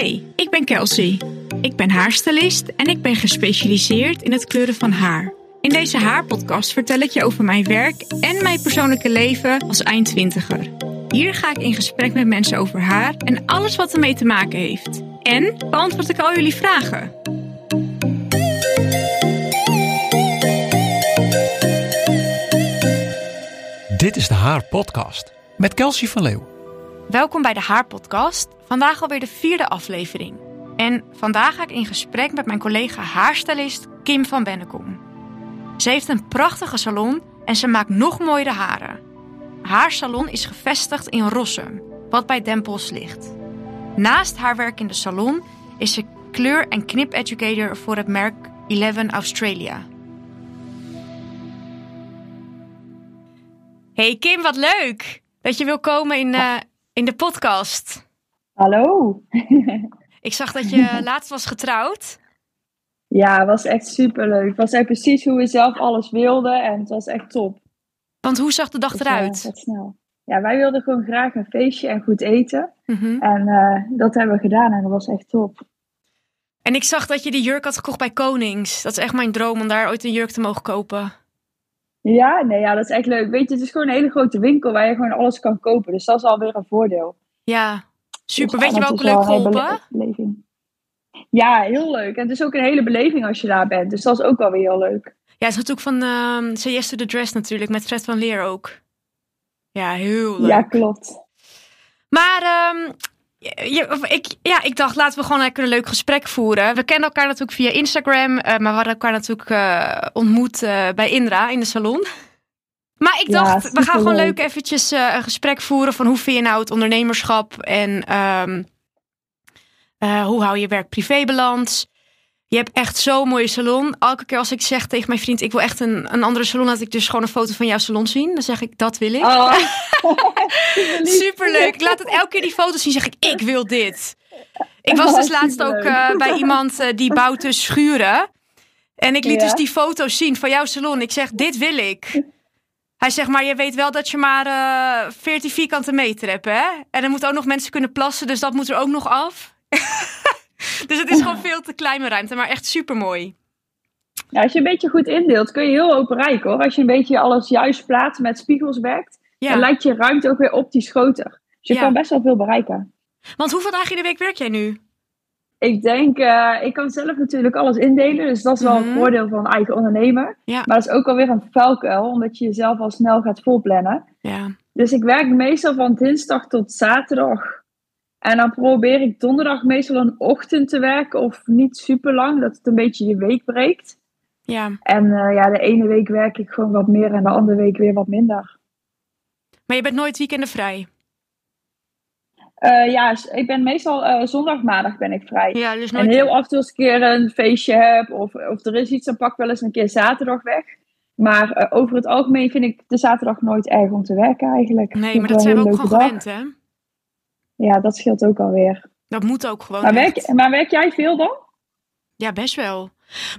Hey, ik ben Kelsey. Ik ben haarstylist en ik ben gespecialiseerd in het kleuren van haar. In deze haarpodcast vertel ik je over mijn werk en mijn persoonlijke leven als eindtwintiger. Hier ga ik in gesprek met mensen over haar en alles wat ermee te maken heeft. En beantwoord ik al jullie vragen. Dit is de Haar Podcast met Kelsey van Leeuw. Welkom bij de Haarpodcast. Vandaag alweer de vierde aflevering. En vandaag ga ik in gesprek met mijn collega haarstylist Kim van Bennekom. Ze heeft een prachtige salon en ze maakt nog mooiere haren. Haar salon is gevestigd in Rossum, wat bij Dempels ligt. Naast haar werk in de salon is ze kleur- en knip-educator voor het merk Eleven Australia. Hey Kim, wat leuk dat je wil komen in, eh, in de podcast. Hallo. Ik zag dat je laatst was getrouwd. Ja, het was echt superleuk. Het was echt precies hoe we zelf alles wilden en het was echt top. Want hoe zag de dag Dus, eruit? wat snel. Ja, wij wilden gewoon graag een feestje en goed eten. Mhm. En eh, dat hebben we gedaan en dat was echt top. En ik zag dat je die jurk had gekocht bij Konings. Dat is echt mijn droom om daar ooit een jurk te mogen kopen. Ja, nee, ja, dat is echt leuk. Weet je, het is gewoon een hele grote winkel waar je gewoon alles kan kopen. Dus dat is alweer een voordeel. Ja, super. Dus, Weet je welke leuk geholpen? bele-. Ja, heel leuk. En het is ook een hele beleving als je daar bent. Dus dat is ook wel weer heel leuk. Ja, het is natuurlijk van ehm Say Yes to the Dress natuurlijk, met Fred van Leer ook. Ja, heel leuk. Ja, klopt. Maar ehm, je- ik, ja, ik dacht, laten we gewoon lekker een leuk gesprek voeren. We kennen elkaar natuurlijk via Instagram, eh, maar we hadden elkaar natuurlijk eh, ontmoet eh, bij Indra in de salon. Maar ik Ja, dacht, we gaan gewoon leuk eventjes een gesprek voeren van hoe vind je nou het ondernemerschap en ehm, eh, hoe hou je werk-privébalans. Je hebt echt zo'n mooie salon. Elke keer als ik zeg tegen mijn vriend, ik wil echt een, een andere salon, laat ik dus gewoon een foto van jouw salon zien. Dan zeg ik, dat wil ik. Oh. Superleuk. Ik laat het elke keer die foto's zien. Zeg ik, ik wil dit. Ik was dus laatst ook eh, bij iemand eh, die bouwt dus schuren. En ik liet Ja. dus die foto's zien van jouw salon. Ik zeg, dit wil ik. Hij zegt, maar je weet wel dat je maar 14 vierkante meter hebt, hè? En er moeten ook nog mensen kunnen plassen, dus dat moet er ook nog af. dus het is gewoon veel te kleine ruimte, maar echt super mooi. Ja, als je een beetje goed indeelt, kun je heel open rijk hoor. Als je een beetje alles juist plaatst met spiegels werkt, Ja. dan lijkt je ruimte ook weer optisch groter. Dus je Ja. kan best wel veel bereiken. Want hoeveel dagen in de week werk jij nu? Ik denk, eh, ik kan zelf natuurlijk alles indelen, dus dat is wel Mhm. een voordeel van eigen ondernemer. Ja. Maar dat is ook alweer een vuilkuil, omdat je jezelf al snel gaat volplannen. Ja. Dus ik werk meestal van dinsdag tot zaterdag. En dan probeer ik donderdag meestal een ochtend te werken, of niet super lang, dat het een beetje je week breekt. Ja. En eh, ja, de ene week werk ik gewoon wat meer en de andere week weer wat minder. Maar je bent nooit weekenden vrij. Eh, ja, ik ben meestal eh, zondag, maandag ben ik vrij. Ja, dus nooit... En heel af en toe als ik een keer een feestje heb of, of er is iets, dan pak ik wel eens een keer zaterdag weg. Maar over het algemeen vind ik de zaterdag nooit erg om te werken eigenlijk. Nee, maar dat zijn we ook gewoon gewend, hè? Ja, dat scheelt ook alweer. Dat moet ook gewoon Maar werk, maar werk jij veel dan? Ja, best wel.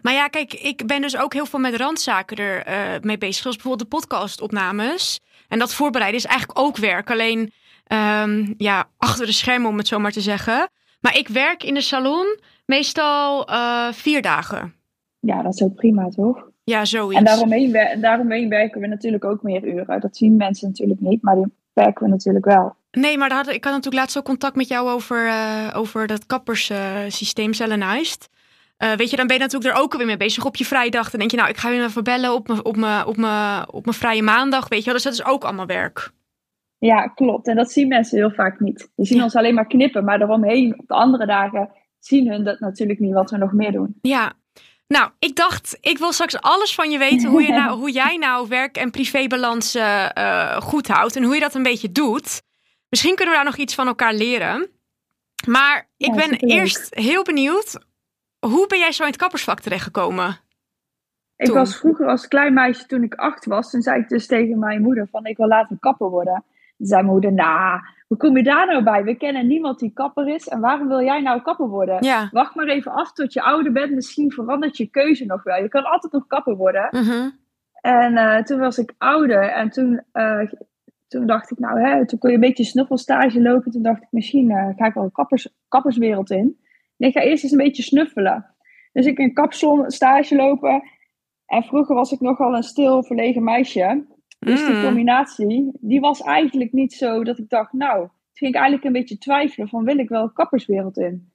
Maar ja, kijk, ik ben dus ook heel veel met randzaken er eh, mee bezig. Zoals bijvoorbeeld de podcastopnames. En dat voorbereiden is eigenlijk ook werk. Alleen, ehm, ja, achter de schermen om het zo maar te zeggen. Maar ik werk in de salon meestal eh, vier dagen. Ja, dat is ook prima, toch? Ja, zoiets. En daaromheen, daaromheen werken we natuurlijk ook meer uren. Dat zien mensen natuurlijk niet, maar die werken we natuurlijk wel. Nee, maar had, ik had natuurlijk laatst ook contact met jou over, eh, over dat kapperssysteem Selenized. Eh, weet je, dan ben je natuurlijk er ook weer mee bezig op je vrijdag. Dan denk je, nou, ik ga je even bellen op mijn op op op vrije maandag. Weet je wel, dus dat is ook allemaal werk. Ja, klopt. En dat zien mensen heel vaak niet. Die zien Ja. ons alleen maar knippen, maar daaromheen op de andere dagen zien hun dat natuurlijk niet wat we nog meer doen. Ja. Nou, ik dacht, ik wil straks alles van je weten. Hoe, je nou, hoe jij nou werk- en privébalans eh, eh, goed houdt. En hoe je dat een beetje doet. Misschien kunnen we daar nog iets van elkaar leren. Maar ik Ja, ben superleuk. eerst heel benieuwd. Hoe ben jij zo in het kappersvak terechtgekomen? Ik Toen? was vroeger als klein meisje, toen ik acht was, toen zei ik dus tegen mijn moeder van ik wil later kapper worden. Toen zei mijn moeder, nou, hoe kom je daar nou bij? We kennen niemand die kapper is en waarom wil jij nou kapper worden? Ja. Wacht maar even af tot je ouder bent, misschien verandert je keuze nog wel. Je kan altijd nog kapper worden. Mhm. En eh, toen was ik ouder en toen, eh, toen dacht ik, nou, hè, toen kon je een beetje snuffelstage lopen. Toen dacht ik, misschien eh, ga ik wel de kappers, kapperswereld in. Nee, ik ga eerst eens een beetje snuffelen. Dus ik een kapsalon stage lopen. En vroeger was ik nogal een stil, verlegen meisje. Dus die Mm. combinatie, die was eigenlijk niet zo dat ik dacht, nou, toen ging ik eigenlijk een beetje twijfelen van, wil ik wel de kapperswereld in?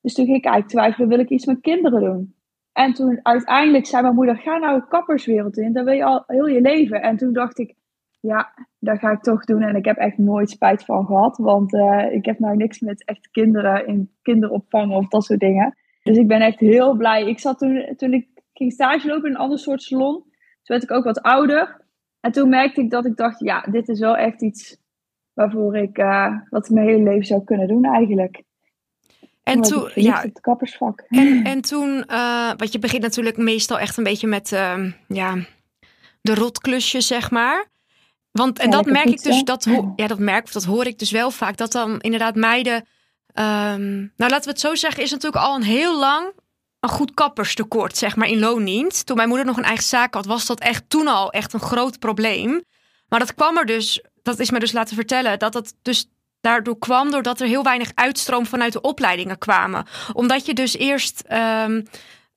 Dus toen ging ik eigenlijk twijfelen, wil ik iets met kinderen doen? En toen uiteindelijk zei mijn moeder, ga nou de kapperswereld in, dan wil je al heel je leven. En toen dacht ik, ja, dat ga ik toch doen. En ik heb echt nooit spijt van gehad, want eh, ik heb nou niks met echt kinderen in kinderopvang of dat soort dingen. Dus ik ben echt heel blij. Ik zat toen, toen ik ging stage lopen in een ander soort salon, toen werd ik ook wat ouder. En toen merkte ik dat ik dacht, ja, dit is wel echt iets waarvoor ik, eh, wat ik mijn hele leven zou kunnen doen eigenlijk. En toen, ja, het kappersvak. en, en toen, eh want je begint natuurlijk meestal echt een beetje met, ehm, ja, de rotklusjes, zeg maar. Want, en dat merk ik dus, dat, ho- ja, dat merk, of dat hoor ik dus wel vaak, dat dan inderdaad meiden, ehm, nou laten we het zo zeggen, is natuurlijk al een heel lang een goed kapperstekort, zeg maar, in loondienst. Toen mijn moeder nog een eigen zaak had, was dat echt toen al echt een groot probleem. Maar dat kwam er dus, dat is me dus laten vertellen, dat dat dus daardoor kwam doordat er heel weinig uitstroom vanuit de opleidingen kwamen. Omdat je dus eerst, ehm,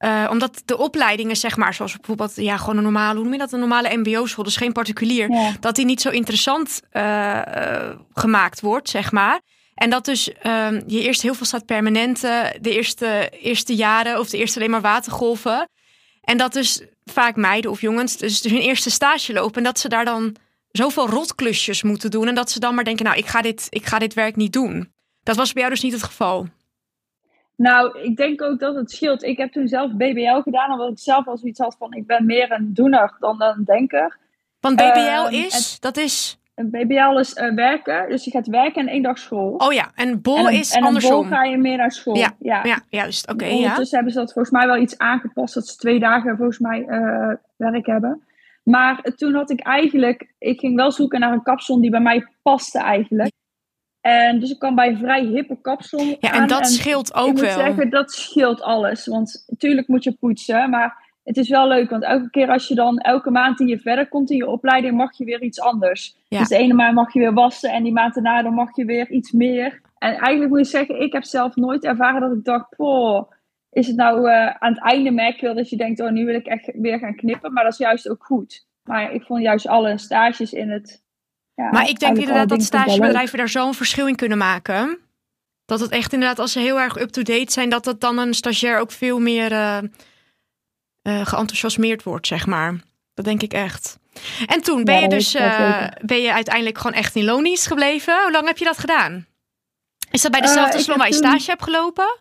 eh, omdat de opleidingen, zeg maar, zoals bijvoorbeeld, ja, gewoon een normale, hoe noem je dat, een normale MBO-school, dus geen particulier, Ja. dat die niet zo interessant eh, gemaakt wordt, zeg maar. En dat dus ehm, je eerst heel veel staat permanente, de eerste, eerste jaren of de eerste alleen maar watergolven. En dat dus vaak meiden of jongens dus hun eerste stage lopen en dat ze daar dan zoveel rotklusjes moeten doen en dat ze dan maar denken, nou, ik ga dit, ik ga dit werk niet doen. Dat was bij jou dus niet het geval. Nou, ik denk ook dat het scheelt. Ik heb toen zelf BBL gedaan, omdat ik zelf al zoiets had van, ik ben meer een doener dan een denker. Want BBL Ehm, is, dat is, Een BBL is eh, werken, dus je gaat werken en één dag school. oh ja, en bol en een, is en andersom. bol ga je meer naar school. Ja, ja. Ja, juist, oké, ja. Ondertussen hebben ze dat volgens mij wel iets aangepast, dat ze twee dagen volgens mij eh, werk hebben. Maar toen had ik eigenlijk, ik ging wel zoeken naar een kapsalon die bij mij paste eigenlijk. En dus ik kwam bij een vrij hippe kapsalon Ja, en dat scheelt ook ik moet wel. zeggen, dat scheelt alles. Want natuurlijk moet je poetsen, maar het is wel leuk. Want elke keer als je dan elke maand die je verder komt in je opleiding, mag je weer iets anders. Ja. Dus de ene maand mag je weer wassen en die maand daarna dan mag je weer iets meer. En eigenlijk moet je zeggen, ik heb zelf nooit ervaren dat ik dacht, poh, is het nou eh, aan het einde merk je wel dat je denkt, oh nu wil ik echt weer gaan knippen. Maar dat is juist ook goed. Maar ik vond juist alle stages in het... Ja, Maar ik denk inderdaad dat stagebedrijven daar zo'n verschil in kunnen maken. Dat het echt inderdaad, als ze heel erg up-to-date zijn, dat het dan een stagiair ook veel meer geenthousiasmeerd wordt, zeg maar. Dat denk ik echt. En toen ben Ja, je dat dus eh, ben je uiteindelijk gewoon echt in loondienst gebleven. Hoe lang heb je dat gedaan? Is dat bij dezelfde salon waar je heb toen- stage hebt gelopen?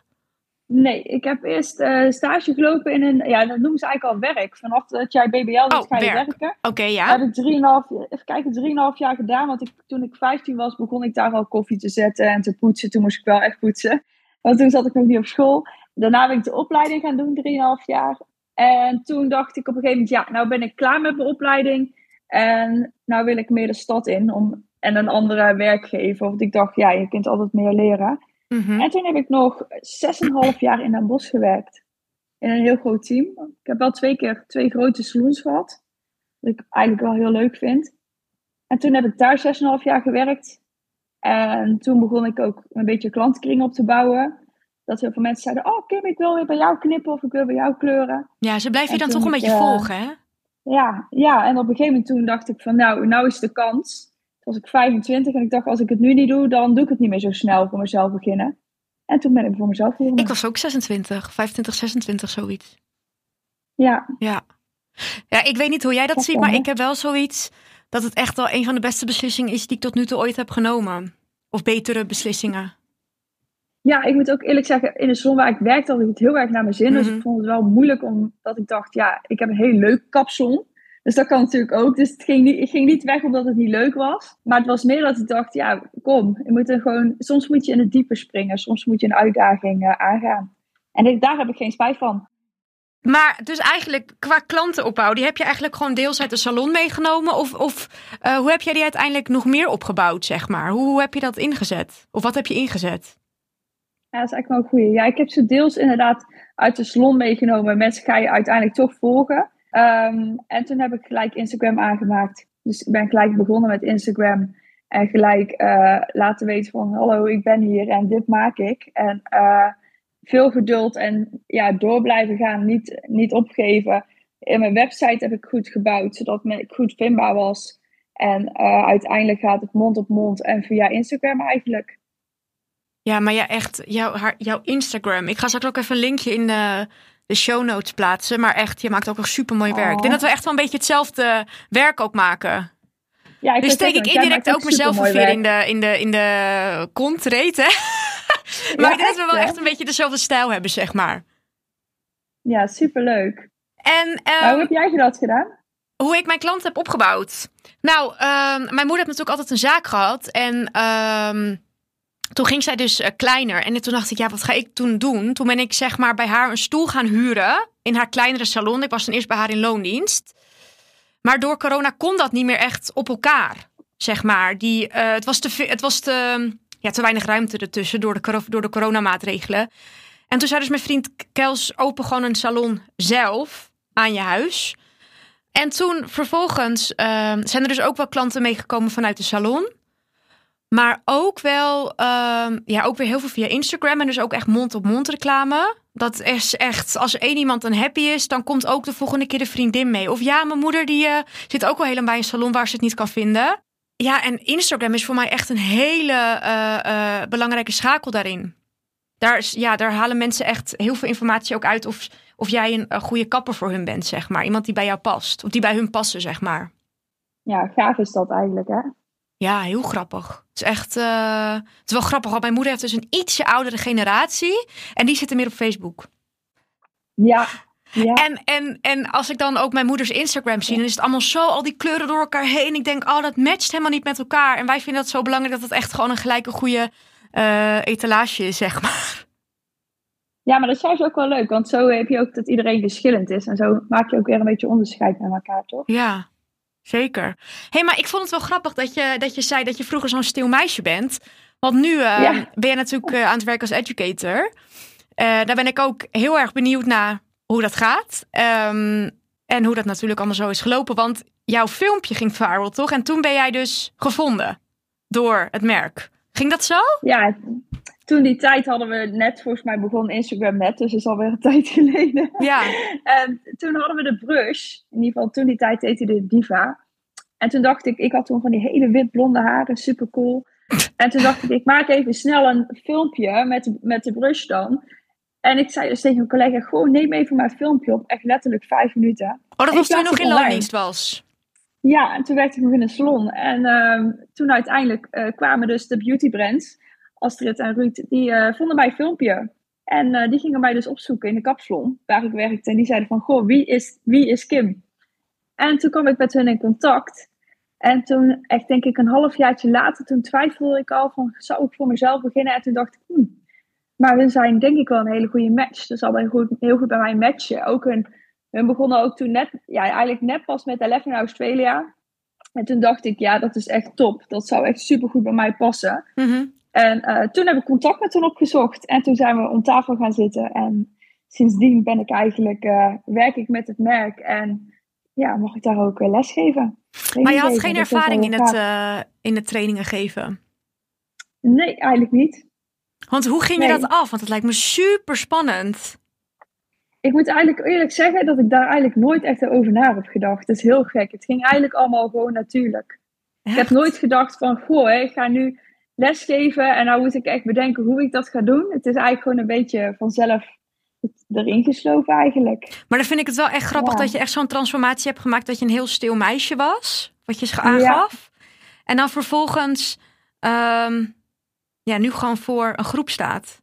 Nee, ik heb eerst eh, stage gelopen in een, ja, dat noemen ze eigenlijk al werk. Vanaf dat jij BBL doet, Oh, ga je werk. werken. Oké, ja. heb ik 3,5, even kijken, 3,5 jaar gedaan. Want ik, toen ik 15 was, begon ik daar al koffie te zetten en te poetsen. Toen moest ik wel echt poetsen. Want toen zat ik nog niet op school. Daarna ben ik de opleiding gaan doen, 3,5 jaar. En toen dacht ik op een gegeven moment, ja, nou ben ik klaar met mijn opleiding. En nou wil ik meer de stad in om, en een andere werkgever. Want ik dacht, ja, je kunt altijd meer leren. Mhm. En toen heb ik nog 6,5 jaar in Den Bosch gewerkt. In een heel groot team. Ik heb wel twee keer twee grote salons gehad. Wat ik eigenlijk wel heel leuk vind. En toen heb ik daar 6,5 jaar gewerkt. En toen begon ik ook een beetje klantenkring op te bouwen. Dat heel veel mensen zeiden, oh Kim, ik wil weer bij jou knippen of ik wil bij jou kleuren. Ja, ze blijven je dan toch een ik, beetje eh, volgen, hè? Ja, ja, en op een gegeven moment toen dacht ik van, nou, nou is de kans. Was ik 25 en ik dacht, als ik het nu niet doe, dan doe ik het niet meer zo snel voor mezelf beginnen. En toen ben ik voor mezelf begonnen. Ik was ook 26, 25, 26, zoiets. Ja, Ja. ja, ik weet niet hoe jij dat Dat ziet, maar ik heb wel zoiets dat het echt wel een van de beste beslissingen is die ik tot nu toe ooit heb genomen. Of betere beslissingen. ja, ik moet ook eerlijk zeggen, in de salon waar ik werkte had ik het heel erg naar mijn zin. Dus Mhm. ik vond het wel moeilijk omdat ik dacht, ja, ik heb een heel leuk kapsalon. Dus dat kan natuurlijk ook. Dus het ging niet, ik ging niet weg omdat het niet leuk was. Maar het was meer dat ik dacht, ja, kom, je moet er gewoon, soms moet je in het diepe springen. Soms moet je een uitdaging eh, aangaan. En ik, daar heb ik geen spijt van. Maar dus eigenlijk qua klantenopbouw, die heb je eigenlijk gewoon deels uit de salon meegenomen? Of, of eh, hoe heb jij die uiteindelijk nog meer opgebouwd, zeg maar? Hoe, hoe heb je dat ingezet? Of wat heb je ingezet? Ja, dat is eigenlijk wel een goeie. Ja, ik heb ze deels inderdaad uit de salon meegenomen. Mensen ga je uiteindelijk toch volgen. Ehm, en toen heb ik gelijk Instagram aangemaakt. Dus ik ben gelijk begonnen met Instagram. En gelijk eh, laten weten van hallo, ik ben hier en dit maak ik. En uh, veel geduld en ja, door blijven gaan, niet, niet opgeven. In mijn website heb ik goed gebouwd, zodat het goed vindbaar was. En uh, uiteindelijk gaat het mond op mond en via Instagram eigenlijk. Ja, maar ja, echt, jouw, jouw Instagram. Ik ga straks ook even een linkje in de, de show notes plaatsen. Maar echt, je maakt ook nog super mooi werk. Ik denk dat we echt wel een beetje hetzelfde werk ook maken. Ja, dus steek ik indirect ook mezelf weer in de, in de, in de kont hè? maar ik denk dat we wel echt een beetje dezelfde stijl hebben, zeg maar. Ja, superleuk. En, um, hoe heb jij dat gedaan? Hoe ik mijn klant heb opgebouwd? Nou, um, mijn moeder heeft natuurlijk altijd een zaak gehad. En um, toen ging zij dus uh, kleiner. En toen dacht ik, ja, wat ga ik toen doen? Toen ben ik zeg maar bij haar een stoel gaan huren. In haar kleinere salon. Ik was dan eerst bij haar in loondienst. Maar door corona kon dat niet meer echt op elkaar. Zeg maar. Die, uh, het was, te, het was te, ja, te weinig ruimte ertussen door de, door de coronamaatregelen. En toen zei dus mijn vriend Kels, open gewoon een salon zelf aan je huis. En toen vervolgens uh, zijn er dus ook wel klanten meegekomen vanuit de salon. Maar ook wel, uh, ja, ook weer heel veel via Instagram en dus ook echt mond-op-mond reclame. Dat is echt, als één iemand dan happy is, dan komt ook de volgende keer de vriendin mee. Of ja, mijn moeder die uh, zit ook wel helemaal bij een salon waar ze het niet kan vinden. Ja, en Instagram is voor mij echt een hele uh, belangrijke schakel daarin. Daar, is, ja, daar halen mensen echt heel veel informatie ook uit of, of jij een, een goede kapper voor hun bent, zeg maar. Iemand die bij jou past, of die bij hun passen, zeg maar. Ja, gaaf is dat eigenlijk, hè? Ja, heel grappig. Het is echt. Uh, het is wel grappig, want mijn moeder heeft dus een ietsje oudere generatie. En die zitten meer op Facebook. Ja. ja. En, en, en als ik dan ook mijn moeders Instagram zie, dan is het allemaal zo, al die kleuren door elkaar heen. Ik denk, oh, dat matcht helemaal niet met elkaar. En wij vinden dat zo belangrijk dat het echt gewoon een gelijke goede uh, etalage is, zeg maar. Ja, maar dat is juist ook wel leuk, want zo heb je ook dat iedereen verschillend is. En zo maak je ook weer een beetje onderscheid met elkaar, toch? Ja, Zeker. Hé, hey, maar ik vond het wel grappig dat je, dat je zei dat je vroeger zo'n stil meisje bent. Want nu uh, ben je natuurlijk uh, aan het werken als educator. Uh, daar ben ik ook heel erg benieuwd naar hoe dat gaat. Um, en hoe dat natuurlijk allemaal zo is gelopen. Want jouw filmpje ging viral, toch? En toen ben jij dus gevonden door het merk. Ging dat zo? Ja, toen die tijd hadden we net, volgens mij begon Instagram net, dus dat is alweer een tijd geleden. Ja. en toen hadden we de brush, in ieder geval toen die tijd heette de Diva. En toen dacht ik, ik had toen van die hele wit blonde haren, super cool. En toen dacht ik, ik maak even snel een filmpje met, met de brush dan. En ik zei dus tegen mijn collega, gewoon neem even mijn filmpje op, echt letterlijk vijf minuten. Oh, dat was toen nog in loondienst was? Ja, en toen werkte ik nog in een salon. En uh, toen uiteindelijk uh, kwamen dus de beauty brands Astrid en Ruud, die uh, vonden mijn filmpje. En uh, die gingen mij dus opzoeken in de kapsalon waar ik werkte. En die zeiden van, goh, wie is, wie is Kim? En toen kwam ik met hun in contact. En toen, echt denk ik een halfjaartje later, toen twijfelde ik al van, zou ik voor mezelf beginnen? En toen dacht ik, hm, maar hun zijn denk ik wel een hele goede match. Dus al heel goed, heel goed bij mij matchen. Ook hun, hun begonnen ook toen net, ja, eigenlijk net pas met Eleven Australia. En toen dacht ik, ja, dat is echt top. Dat zou echt super goed bij mij passen. Mm en uh, toen heb ik contact met hen opgezocht. En toen zijn we om tafel gaan zitten. En sindsdien ben ik eigenlijk, uh, werk ik met het merk. En ja, mag ik daar ook uh, lesgeven. Maar je had geen ervaring in het, in het trainingen geven? Nee, eigenlijk niet. Want hoe ging je dat af? Want het lijkt me super spannend. Ik moet eigenlijk eerlijk zeggen dat ik daar eigenlijk nooit echt over na heb gedacht. Het is heel gek. Het ging eigenlijk allemaal gewoon natuurlijk. Ik heb nooit gedacht van, goh, ik ga nu lesgeven en nou moet ik echt bedenken hoe ik dat ga doen. Het is eigenlijk gewoon een beetje vanzelf erin geslopen eigenlijk. Maar dan vind ik het wel echt grappig dat je echt zo'n transformatie hebt gemaakt dat je een heel stil meisje was, wat je aangaf. En dan vervolgens um, ja, nu gewoon voor een groep staat.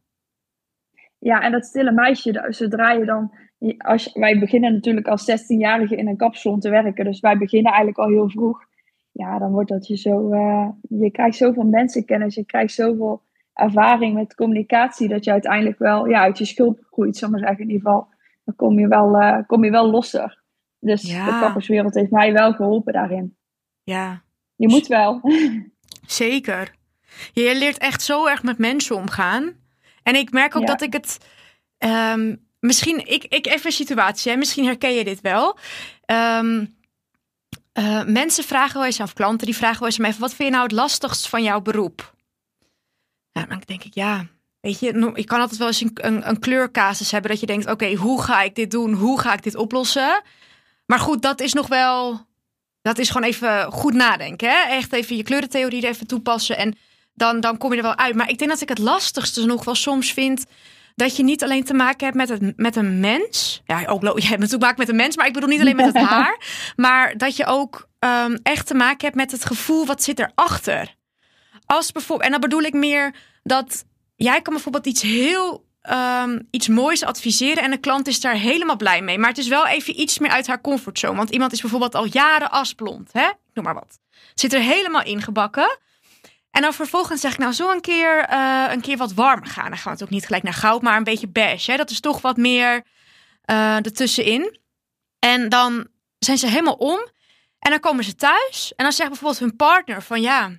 Ja, en dat stille meisje, zodra je dan. Als, wij beginnen natuurlijk als 16-jarige in een kapsalon te werken. Dus wij beginnen eigenlijk al heel vroeg ja, dan wordt dat je zo. Uh, je krijgt zoveel mensenkennis, je krijgt zoveel ervaring met communicatie, dat je uiteindelijk wel ja, uit je schulp groeit, zal maar zeggen. In ieder geval, dan kom je wel, uh, kom je wel losser. Dus de kapperswereld heeft mij wel geholpen daarin. Ja. Je moet wel. Zeker. Je leert echt zo erg met mensen omgaan. En ik merk ook dat ik het. Um, misschien, ik, ik even een situatie, hè? misschien herken je dit wel. Um, eh, mensen vragen wel eens, of klanten die vragen wel eens aan mij: wat vind je nou het lastigst van jouw beroep? Ja, dan denk ik, ja, weet je, je kan altijd wel eens een, een, een kleurcasus hebben dat je denkt: oké, hoe ga ik dit doen? Hoe ga ik dit oplossen? Maar goed, dat is nog wel, dat is gewoon even goed nadenken. Hè? Echt even je kleurentheorie er even toepassen en dan, dan kom je er wel uit. Maar ik denk dat ik het lastigste nog wel soms vind dat je niet alleen te maken hebt met, het, met een mens. Ja, ook, je hebt natuurlijk te maken met een mens, maar ik bedoel niet alleen met het haar. Maar dat je ook ehm, echt te maken hebt met het gevoel, wat zit erachter? Als bijvoorbeeld, en dan bedoel ik meer dat jij kan bijvoorbeeld iets heel ehm, iets moois adviseren en de klant is daar helemaal blij mee. Maar het is wel even iets meer uit haar comfortzone. Want iemand is bijvoorbeeld al jaren asblond, hè? Noem maar wat. Zit er helemaal ingebakken. En dan vervolgens zeg ik nou zo een keer, eh, een keer wat warmer gaan. Dan gaan we natuurlijk niet gelijk naar goud, maar een beetje beige. Hè? Dat is toch wat meer eh ertussenin. En dan zijn ze helemaal om. En dan komen ze thuis. En dan zegt bijvoorbeeld hun partner van ja,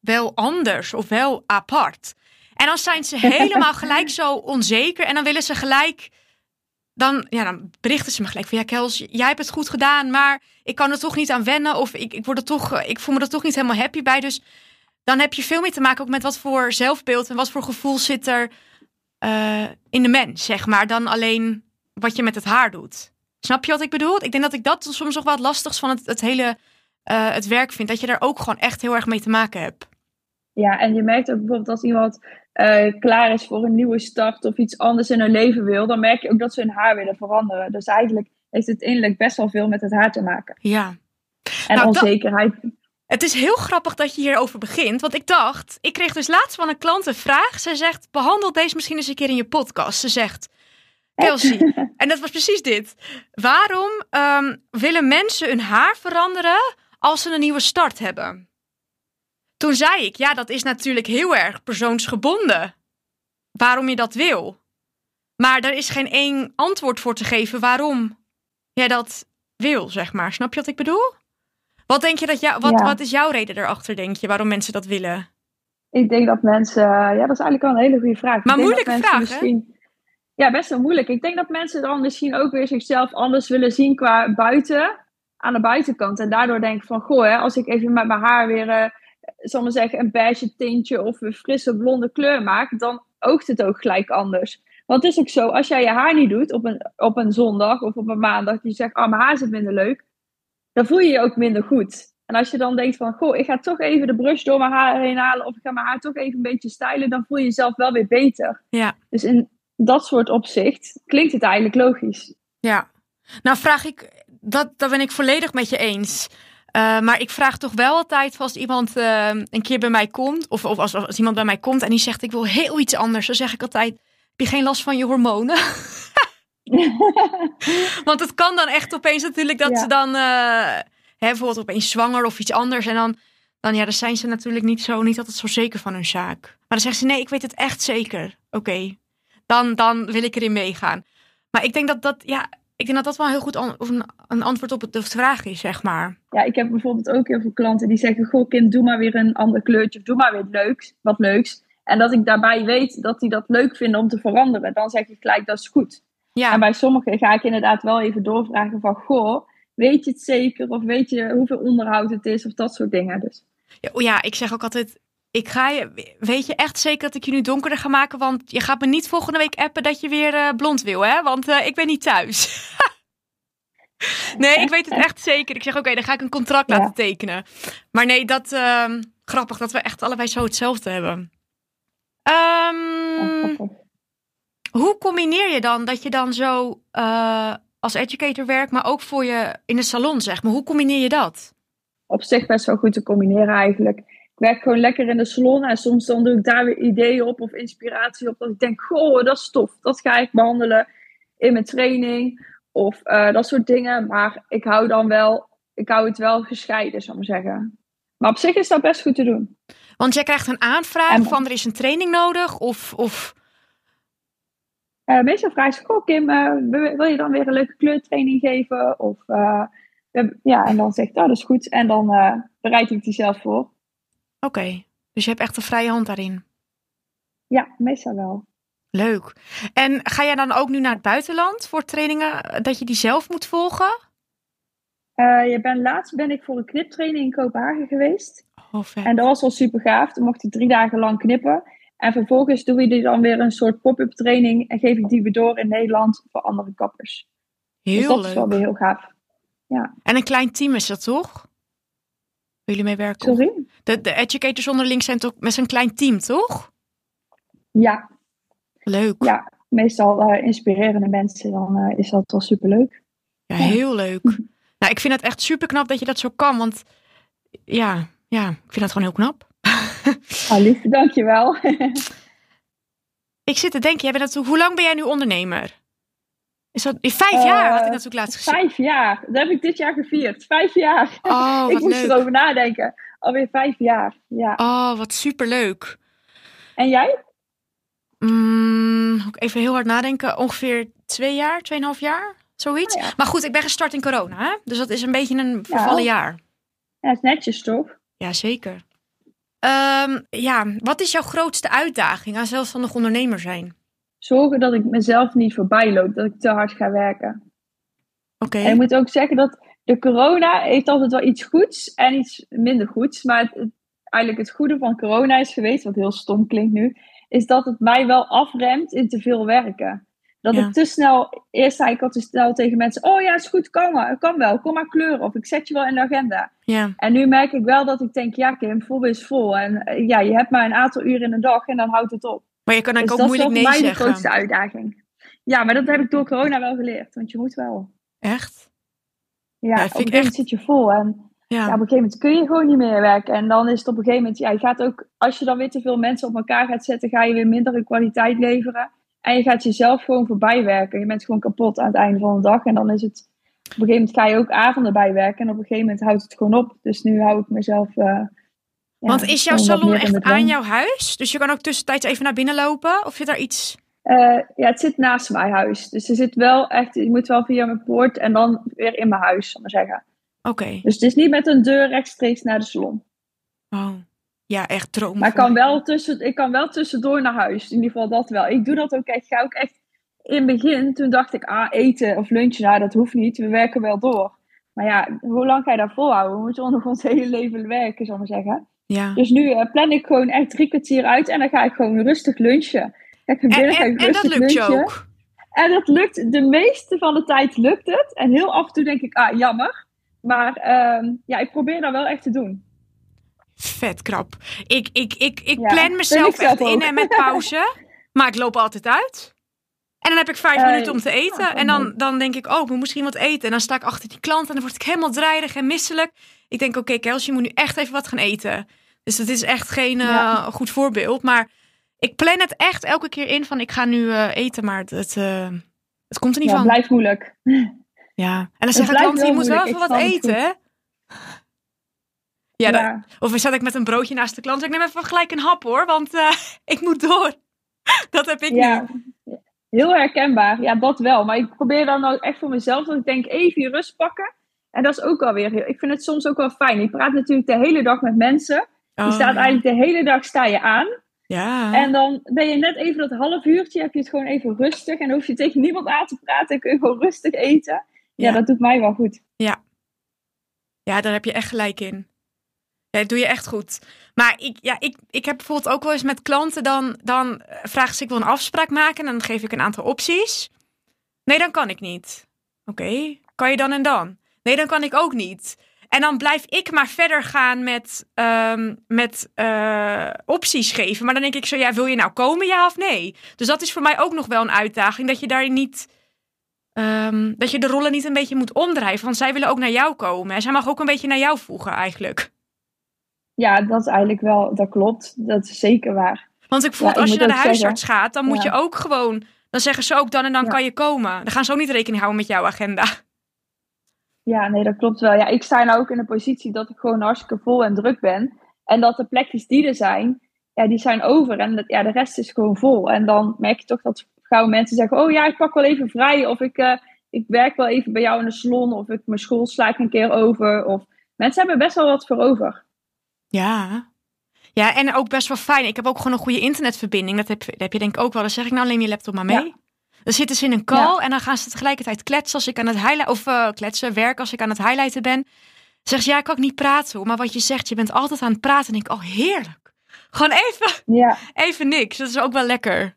wel anders of wel apart. En dan zijn ze helemaal gelijk zo onzeker. En dan willen ze gelijk. Dan, ja, dan berichten ze me gelijk van ja, Kels, jij hebt het goed gedaan, maar ik kan er toch niet aan wennen. Of ik, ik, word er toch, eh, ik voel me er toch niet helemaal happy bij. Dus dan heb je veel meer te maken ook met wat voor zelfbeeld en wat voor gevoel zit er eh, in de mens, zeg maar, dan alleen wat je met het haar doet. Snap je wat ik bedoel? Ik denk dat ik dat soms nog wel het lastigst van het, het hele eh, het werk vind. Dat je daar ook gewoon echt heel erg mee te maken hebt. Ja, en je merkt ook bijvoorbeeld als iemand eh, klaar is voor een nieuwe start of iets anders in hun leven wil, dan merk je ook dat ze hun haar willen veranderen. Dus eigenlijk heeft het innerlijk best wel veel met het haar te maken. Ja. En Nou, dat- onzekerheid. Het is heel grappig dat je hierover begint. Want ik dacht, ik kreeg dus laatst van een klant een vraag. Ze zegt, behandel deze misschien eens een keer in je podcast. Ze zegt, Kelsey, en dat was precies dit. Waarom ehm, willen mensen hun haar veranderen als ze een nieuwe start hebben? Toen zei ik, ja, dat is natuurlijk heel erg persoonsgebonden. Waarom je dat wil. Maar er is geen één antwoord voor te geven waarom jij dat wil, zeg maar. Snap je wat ik bedoel? Wat denk je dat jou, wat, Ja. wat is jouw reden erachter, denk je, waarom mensen dat willen? Ik denk dat mensen. Ja, dat is eigenlijk wel een hele goede vraag. Maar moeilijke vraag, hè? Ja, best wel moeilijk. Ik denk dat mensen dan misschien ook weer zichzelf anders willen zien qua buiten, aan de buitenkant. En daardoor denken van, goh, hè, als ik even met mijn haar weer, eh zal maar zeggen, een beige tintje of een frisse blonde kleur maak, dan oogt het ook gelijk anders. Want het is ook zo, als jij je haar niet doet op een, op een zondag of op een maandag, die zegt, oh, mijn haar zit minder leuk, dan voel je je ook minder goed. En als je dan denkt van, goh, ik ga toch even de brush door mijn haar heen halen of ik ga mijn haar toch even een beetje stylen, dan voel je jezelf wel weer beter. Ja. Dus in dat soort opzicht klinkt het eigenlijk logisch. Ja, nou vraag ik, dat, dat ben ik volledig met je eens. Eh, maar ik vraag toch wel altijd als iemand eh, een keer bij mij komt, of, of als, als iemand bij mij komt en die zegt ik wil heel iets anders, dan zeg ik altijd, heb je geen last van je hormonen? Want het kan dan echt opeens natuurlijk dat Ja. ze dan, eh, hè, bijvoorbeeld opeens zwanger of iets anders en dan, dan, ja, dan zijn ze natuurlijk niet, zo, niet altijd zo zeker van hun zaak. Maar dan zeggen ze nee, ik weet het echt zeker. Oké, dan, dan wil ik erin meegaan. Maar ik denk dat dat, ja, ik denk dat dat wel een heel goed an- of een, een antwoord op de vraag is, zeg maar. Ja, ik heb bijvoorbeeld ook heel veel klanten die zeggen: Goh, kind, doe maar weer een ander kleurtje of doe maar weer leuks, wat leuks. En dat ik daarbij weet dat die dat leuk vinden om te veranderen. Dan zeg ik gelijk: dat is goed. Ja, En bij sommigen ga ik inderdaad wel even doorvragen: van goh, weet je het zeker? Of weet je hoeveel onderhoud het is? Of dat soort dingen. Dus Ja, oh ja, ik zeg ook altijd, ik ga je, weet je echt zeker dat ik je nu donkerder ga maken? Want je gaat me niet volgende week appen dat je weer eh, blond wil, hè? Want eh, ik ben niet thuis. nee, ik weet het echt zeker. Ik zeg, oké, dan ga ik een contract Ja. laten tekenen. Maar nee, dat, ehm, grappig dat we echt allebei zo hetzelfde hebben. ja, grappig. Hoe combineer je dan dat je dan zo eh, als educator werkt, maar ook voor je in de salon, zeg maar? Hoe combineer je dat? op zich best wel goed te combineren eigenlijk. Ik werk gewoon lekker in de salon en soms dan doe ik daar weer ideeën op of inspiratie op. Dat ik denk, goh, dat is tof. Dat ga ik behandelen in mijn training of eh, dat soort dingen. Maar ik hou dan wel, ik hou het wel gescheiden, zou ik maar zeggen. Maar op zich is dat best goed te doen. Want jij krijgt een aanvraag En- van er is een training nodig of... of... Eh, meestal vragen ze, goh Kim, eh, wil je dan weer een leuke kleurtraining geven? Of, eh, ja, en dan zeg ik, oh, dat is goed. En dan bereid ik die zelf voor. Oké, dus je hebt echt een vrije hand daarin. Ja, meestal wel. Leuk. En ga jij dan ook nu naar het buitenland voor trainingen, dat je die zelf moet volgen? Je laatst ben ik voor een kniptraining in Kopenhagen geweest. Oh. En dat was wel super gaaf. Toen mocht ik drie dagen lang knippen. En vervolgens doen we die dan weer een soort pop-up training. En geef ik die weer door in Nederland voor andere kappers. dus Heel dat is wel weer heel gaaf. En een klein team is dat toch? Wil jullie meewerken? Sorry? De, de educators onderling zijn toch met een klein team, toch? Ja, Leuk. ja. meestal eh, inspirerende mensen. Dan eh, is dat wel super leuk. Ja, Ja. heel leuk. Nou, ik vind het echt super knap dat je dat zo kan. Want ja, ja ik vind dat gewoon heel knap. Lief, dankjewel. Ik zit te denken, jij bent natuurlijk, hoe lang ben jij nu ondernemer? Is dat in vijf Eh, jaar? Had ik natuurlijk laatst gezien. Vijf jaar. Dat heb ik dit jaar gevierd. Vijf jaar. Oh, ik moest leuk. erover nadenken. Alweer vijf jaar. Ja. Oh, wat super leuk. En jij? Mm, even heel hard nadenken. Ongeveer twee jaar, tweeënhalf jaar, zoiets. Oh ja. Maar goed, ik ben gestart in corona, hè? dus dat is een beetje een vervallen jaar. Ja, is netjes toch? Ja, zeker. Ehm, ja, wat is jouw grootste uitdaging aan zelfstandig ondernemer zijn? Zorgen dat ik mezelf niet voorbij loop. Dat ik te hard ga werken. Oké. En ik moet ook zeggen dat de corona heeft altijd wel iets goeds en iets minder goeds. Maar het, het- eigenlijk het goede van corona is geweest, wat heel stom klinkt nu, is dat het mij wel afremt in te veel werken. Dat Ja. ik te snel, eerst zei ik al te snel tegen mensen, oh ja, is goed, kan, maar, kan wel, kom maar kleuren. Of ik zet je wel in de agenda. Ja, En nu merk ik wel dat ik denk, ja Kim, vol is vol. En eh, ja, je hebt maar een aantal uren in de dag en dan houdt het op. maar je kan Dus eigenlijk dat ook is wel moeilijk nee mij de zeggen. grootste uitdaging. Ja, maar dat heb ik door corona wel geleerd. Want je moet wel. Echt? Ja, Ja, op een moment echt- zit je vol. En Ja. ja, op een gegeven moment kun je gewoon niet meer werken. En dan is het op een gegeven moment, ja, je gaat ook, als je dan weer te veel mensen op elkaar gaat zetten, ga je weer mindere kwaliteit leveren. En je gaat jezelf gewoon voorbij werken. Je bent gewoon kapot aan het einde van de dag. En dan is het, op een gegeven moment ga je ook avonden bijwerken. En op een gegeven moment houdt het gewoon op. Dus nu hou ik mezelf. eh, ja, Want is jouw salon echt aan jouw huis? Dus je kan ook tussentijds even naar binnen lopen? Of je daar iets... Eh, ja, het zit naast mijn huis. Dus er zit wel echt, je moet wel via mijn poort en dan weer in mijn huis, zal ik maar zeggen. Oké. Dus het is niet met een deur rechtstreeks naar de salon. Oh. Ja, echt droom. Maar ik kan, wel tussen, ik kan wel tussendoor naar huis. In ieder geval dat wel. Ik doe dat ook echt. Ik ga ook echt. In het begin, toen dacht ik, ah, eten of lunchen, nou, dat hoeft niet. We werken wel door. Maar ja, hoe lang ga je daar volhouden? We moeten nog ons hele leven werken, zal ik maar zeggen. Ja. Dus nu eh, plan ik gewoon echt drie kwartier uit en dan ga ik gewoon rustig lunchen. En, binnen, ga en, en dat rustig lukt je lunchen. ook? En dat lukt, de meeste van de tijd lukt het. En heel af en toe denk ik, ah, jammer. Maar ehm, ja, ik probeer dat wel echt te doen. Vet krap. Ik, ik, ik, ik Ja, plan mezelf ik zelf echt in en met pauze. maar ik loop altijd uit. En dan heb ik vijf Eh, minuten om te eten. en dan, dan denk ik, oh, ik moet misschien wat eten. En dan sta ik achter die klant en dan word ik helemaal draaierig en misselijk. Ik denk, oké, Kels, je moet nu echt even wat gaan eten. Dus dat is echt geen eh, Ja. goed voorbeeld. Maar ik plan het echt elke keer in van, ik ga nu eh, eten. Maar het, het, het komt er niet Ja, van. blijft moeilijk. Ja. En dan blijft klanten, je moet wel even ik wat het eten, Ja, ja. of zat ik met een broodje naast de klant. Ik neem even gelijk een hap hoor, want eh, ik moet door. Dat heb ik Ja, nu. heel herkenbaar. Ja, dat wel. Maar ik probeer dan ook echt voor mezelf dat ik denk even je rust pakken. En dat is ook alweer heel... Ik vind het soms ook wel fijn. Je praat natuurlijk de hele dag met mensen. Je Oh, staat ja. eigenlijk de hele dag sta je aan. Ja. En dan ben je net even dat half uurtje, heb je het gewoon even rustig. En hoef je tegen niemand aan te praten. En kun je gewoon rustig eten. Ja, Ja. dat doet mij wel goed. ja, daar heb je echt gelijk in. Dat doe je echt goed. Maar ik, ja, ik, ik heb bijvoorbeeld ook wel eens met klanten, dan, dan eh, vragen ze, ik wil een afspraak maken. En dan geef ik een aantal opties. Nee, dan kan ik niet. Oké, kan je dan en dan? Nee, dan kan ik ook niet. En dan blijf ik maar verder gaan met, ehm, met eh, opties geven. Maar dan denk ik zo, ja, wil je nou komen, ja of nee? Dus dat is voor mij ook nog wel een uitdaging. Dat je daar niet... ehm, dat je de rollen niet een beetje moet omdrijven. Want zij willen ook naar jou komen. En zij mag ook een beetje naar jou voegen eigenlijk. Ja, dat is eigenlijk wel, dat klopt. Dat is zeker waar. Want ik voel Ja, als je naar de huisarts gaat, dan moet ja. je ook gewoon... Dan zeggen ze ook dan en dan Ja. kan je komen. Dan gaan ze ook niet rekening houden met jouw agenda. Ja, nee, dat klopt wel. Ja, ik sta nou ook in een positie dat ik gewoon hartstikke vol en druk ben. En dat de plekjes die er zijn, ja, die zijn over. En dat, ja, de rest is gewoon vol. En dan merk je toch dat gauw mensen zeggen... Oh ja, ik pak wel even vrij. Of ik, eh, ik werk wel even bij jou in de salon. Of ik mijn school sla ik een keer over. Of mensen hebben best wel wat voor over. Ja. Ja, en ook best wel fijn. Ik heb ook gewoon een goede internetverbinding. Dat heb, dat heb je denk ik ook wel. Dan zeg ik nou, neem je laptop maar mee. Ja. Dan zitten ze in een call en dan gaan ze tegelijkertijd kletsen als ik aan het highlighten, of uh, kletsen, werken als ik aan het highlighten ben. Zeg ze, ja, ik kan ook niet praten, maar wat je zegt, je bent altijd aan het praten. En ik, oh, heerlijk. Gewoon even, Ja, even niks. Dat is ook wel lekker.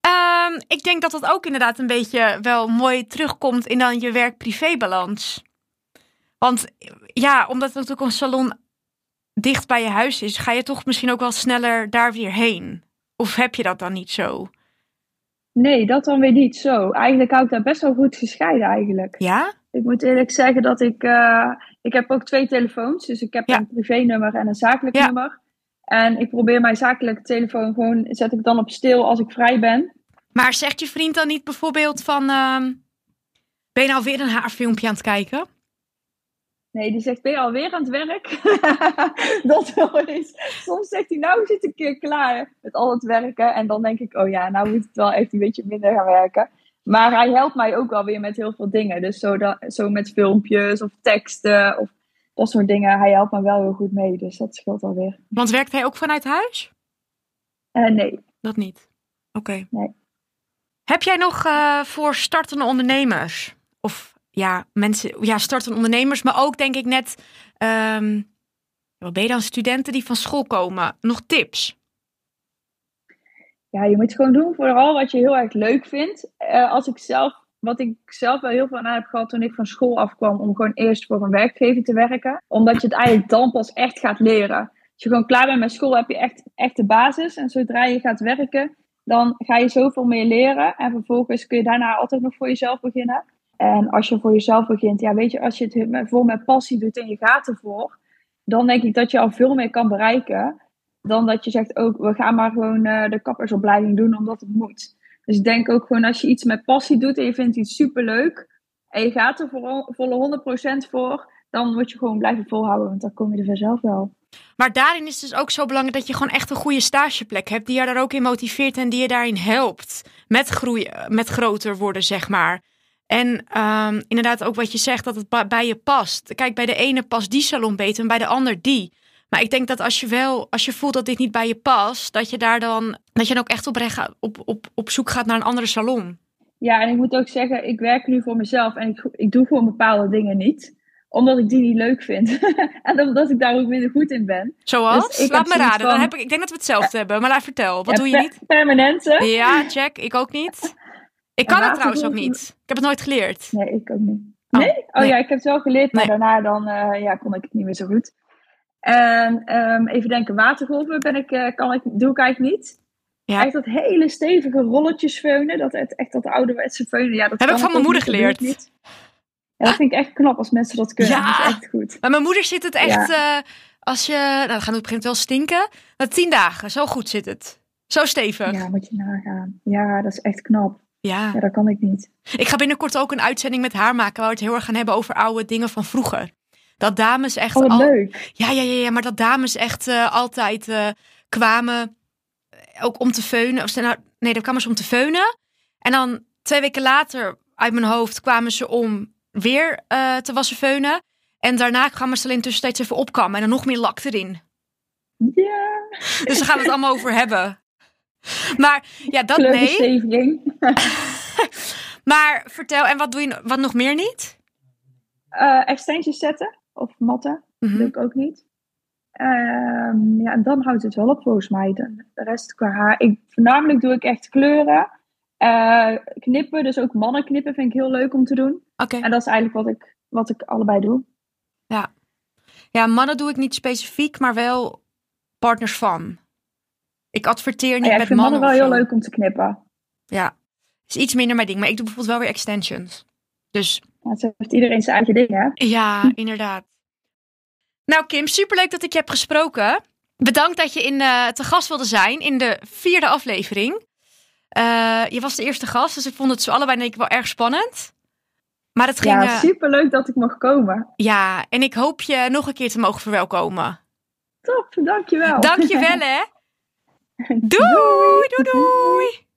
Ehm, ik denk dat dat ook inderdaad een beetje wel mooi terugkomt in dan je werk-privé-balans. Want ja, omdat het natuurlijk een salon dicht bij je huis is, ga je toch misschien ook wel sneller daar weer heen. Of heb je dat dan niet zo? nee, dat dan weer niet zo. Eigenlijk hou ik daar best wel goed gescheiden eigenlijk. Ja? Ik moet eerlijk zeggen dat ik... eh, ik heb ook twee telefoons. Dus ik heb Ja. een privénummer en een zakelijk Ja. nummer. En ik probeer mijn zakelijke telefoon gewoon... Zet ik dan op stil als ik vrij ben. Maar zegt je vriend dan niet bijvoorbeeld van... ehm, ben je nou weer een haarfilmpje aan het kijken? Nee, die zegt, ben je alweer aan het werk? dat wel eens. Soms zegt hij, nou zit ik eh, klaar met al het werken. En dan denk ik, oh ja, nou moet het wel even een beetje minder gaan werken. Maar hij helpt mij ook wel weer met heel veel dingen. Dus zo, dat, zo met filmpjes of teksten of dat soort dingen. Hij helpt me wel heel goed mee, dus dat scheelt alweer. Want werkt hij ook vanuit huis? Eh nee, Dat niet. Oké. Nee. Heb Heb jij nog eh, voor startende ondernemers? Of ja, mensen, ja, startende ondernemers, maar ook denk ik net, ehm, wat ben je dan, studenten die van school komen? Nog tips? ja, je moet gewoon doen vooral wat je heel erg leuk vindt. Eh, als ik zelf, wat ik zelf wel heel veel aan heb gehad toen ik van school afkwam, om gewoon eerst voor een werkgever te werken. Omdat je het eigenlijk dan pas echt gaat leren. Als je gewoon klaar bent met school, heb je echt, echt de basis. En zodra je gaat werken, dan ga je zoveel meer leren. En vervolgens kun je daarna altijd nog voor jezelf beginnen. En als je voor jezelf begint, ja, weet je, als je het vol met passie doet en je gaat ervoor, dan denk ik dat je al veel meer kan bereiken dan dat je zegt ook, we gaan maar gewoon eh, de kappersopleiding doen omdat het moet. Dus ik denk ook gewoon als je iets met passie doet en je vindt iets superleuk en je gaat er voor, volle 100% voor, dan moet je gewoon blijven volhouden, want dan kom je er vanzelf wel. Maar daarin is het dus ook zo belangrijk dat je gewoon echt een goede stageplek hebt, die je daar ook in motiveert en die je daarin helpt met groeien, met groter worden, zeg maar. En ehm, inderdaad ook wat je zegt, dat het bij je past. Kijk, bij de ene past die salon beter en bij de ander die. Maar ik denk dat als je wel, als je voelt dat dit niet bij je past, dat je daar dan, dat je dan ook echt oprecht op, op, op zoek gaat naar een andere salon. Ja, en ik moet ook zeggen, ik werk nu voor mezelf en ik, ik doe gewoon bepaalde dingen niet, omdat ik die niet leuk vind. en omdat ik daar ook minder goed in ben. Zoals? Dus ik Laat me raden. Dan van- heb ik, ik denk dat we hetzelfde hebben. Maar laat vertel. Wat Ja, doe je niet? Permanente. Ja, check. Ik ook niet. Ik kan het trouwens ook niet. Ik heb het nooit geleerd. Nee, ik ook niet. Oh, Nee? Oh nee. ja, ik heb het wel geleerd, maar Nee. daarna dan, eh, ja, kon ik het niet meer zo goed. En ehm, even denken, watergolven ben ik, eh, kan ik, doe ik eigenlijk niet. Ja. Echt dat hele stevige rolletjes feunen, dat, echt dat ouderwetse feunen. Ja, dat Heb ik van mijn moeder niet, dat geleerd. niet. Ja, dat vind ik echt knap als mensen dat kunnen. Ja. Dat is echt goed. Bij mijn moeder zit het echt, eh, als je, nou dan gaat het op een gegeven moment wel stinken. Na tien dagen, zo goed zit het. Zo stevig. Ja. Ja, moet je nagaan. Ja, dat is echt knap. Ja, dat kan ik niet. Ik ga binnenkort ook een uitzending met haar maken waar we het heel erg gaan hebben over oude dingen van vroeger. Dat dames echt Oh, al, leuk. Ja, ja, ja, ja, maar dat dames echt eh, altijd eh, kwamen eh, ook om te feunen. Of, ze- nou, nee, dan kwamen ze om te feunen. En dan twee weken later, uit mijn hoofd, kwamen ze om weer te wassen feunen. En daarna kwamen ze alleen tussentijds even opkammen en dan nog meer lak erin. Ja, Dus daar gaan we het allemaal over hebben. Maar ja, dat nee. Maar vertel, en wat doe je wat nog meer niet? Eh extensions zetten of matten. Mhm. doe ik ook niet. Ehm, ja, en dan houdt het wel op volgens mij. De, rest qua haar. Ik, voornamelijk doe ik echt kleuren. Eh, knippen, dus ook mannen knippen vind ik heel leuk om te doen. Oké. En dat is eigenlijk wat ik, wat ik allebei doe. Ja, mannen doe ik niet specifiek, maar wel partners van. Ik adverteer niet Maar ja, met ik vind mannen mannen wel heel leuk om te knippen. Ja, is iets minder mijn ding. Maar ik doe bijvoorbeeld wel weer extensions. Dus Ja, zo heeft iedereen zijn eigen ding, hè? ja, inderdaad. Nou Kim, superleuk dat ik je heb gesproken. Bedankt dat je in, eh, te gast wilde zijn in de vierde aflevering. Eh, je was de eerste gast, dus ik vond het zo allebei denk ik wel erg spannend. Maar het ging... Ja, eh, super leuk dat ik mag komen. ja, en ik hoop je nog een keer te mogen verwelkomen. Top, dankjewel. Dank je wel, hè. Doei, doei, doei.